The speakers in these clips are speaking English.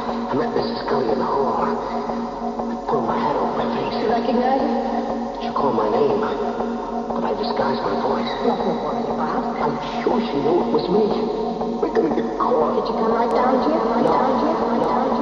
I Met Mrs. Gully in the hall. I pulled my hat over my face. You recognize her? She called my name, but I disguised my voice. Nothing to worry about. I'm sure she knew it was me. We're gonna get caught. Did you come right down here? Right no. down here? Right no. down here?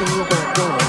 Go go go.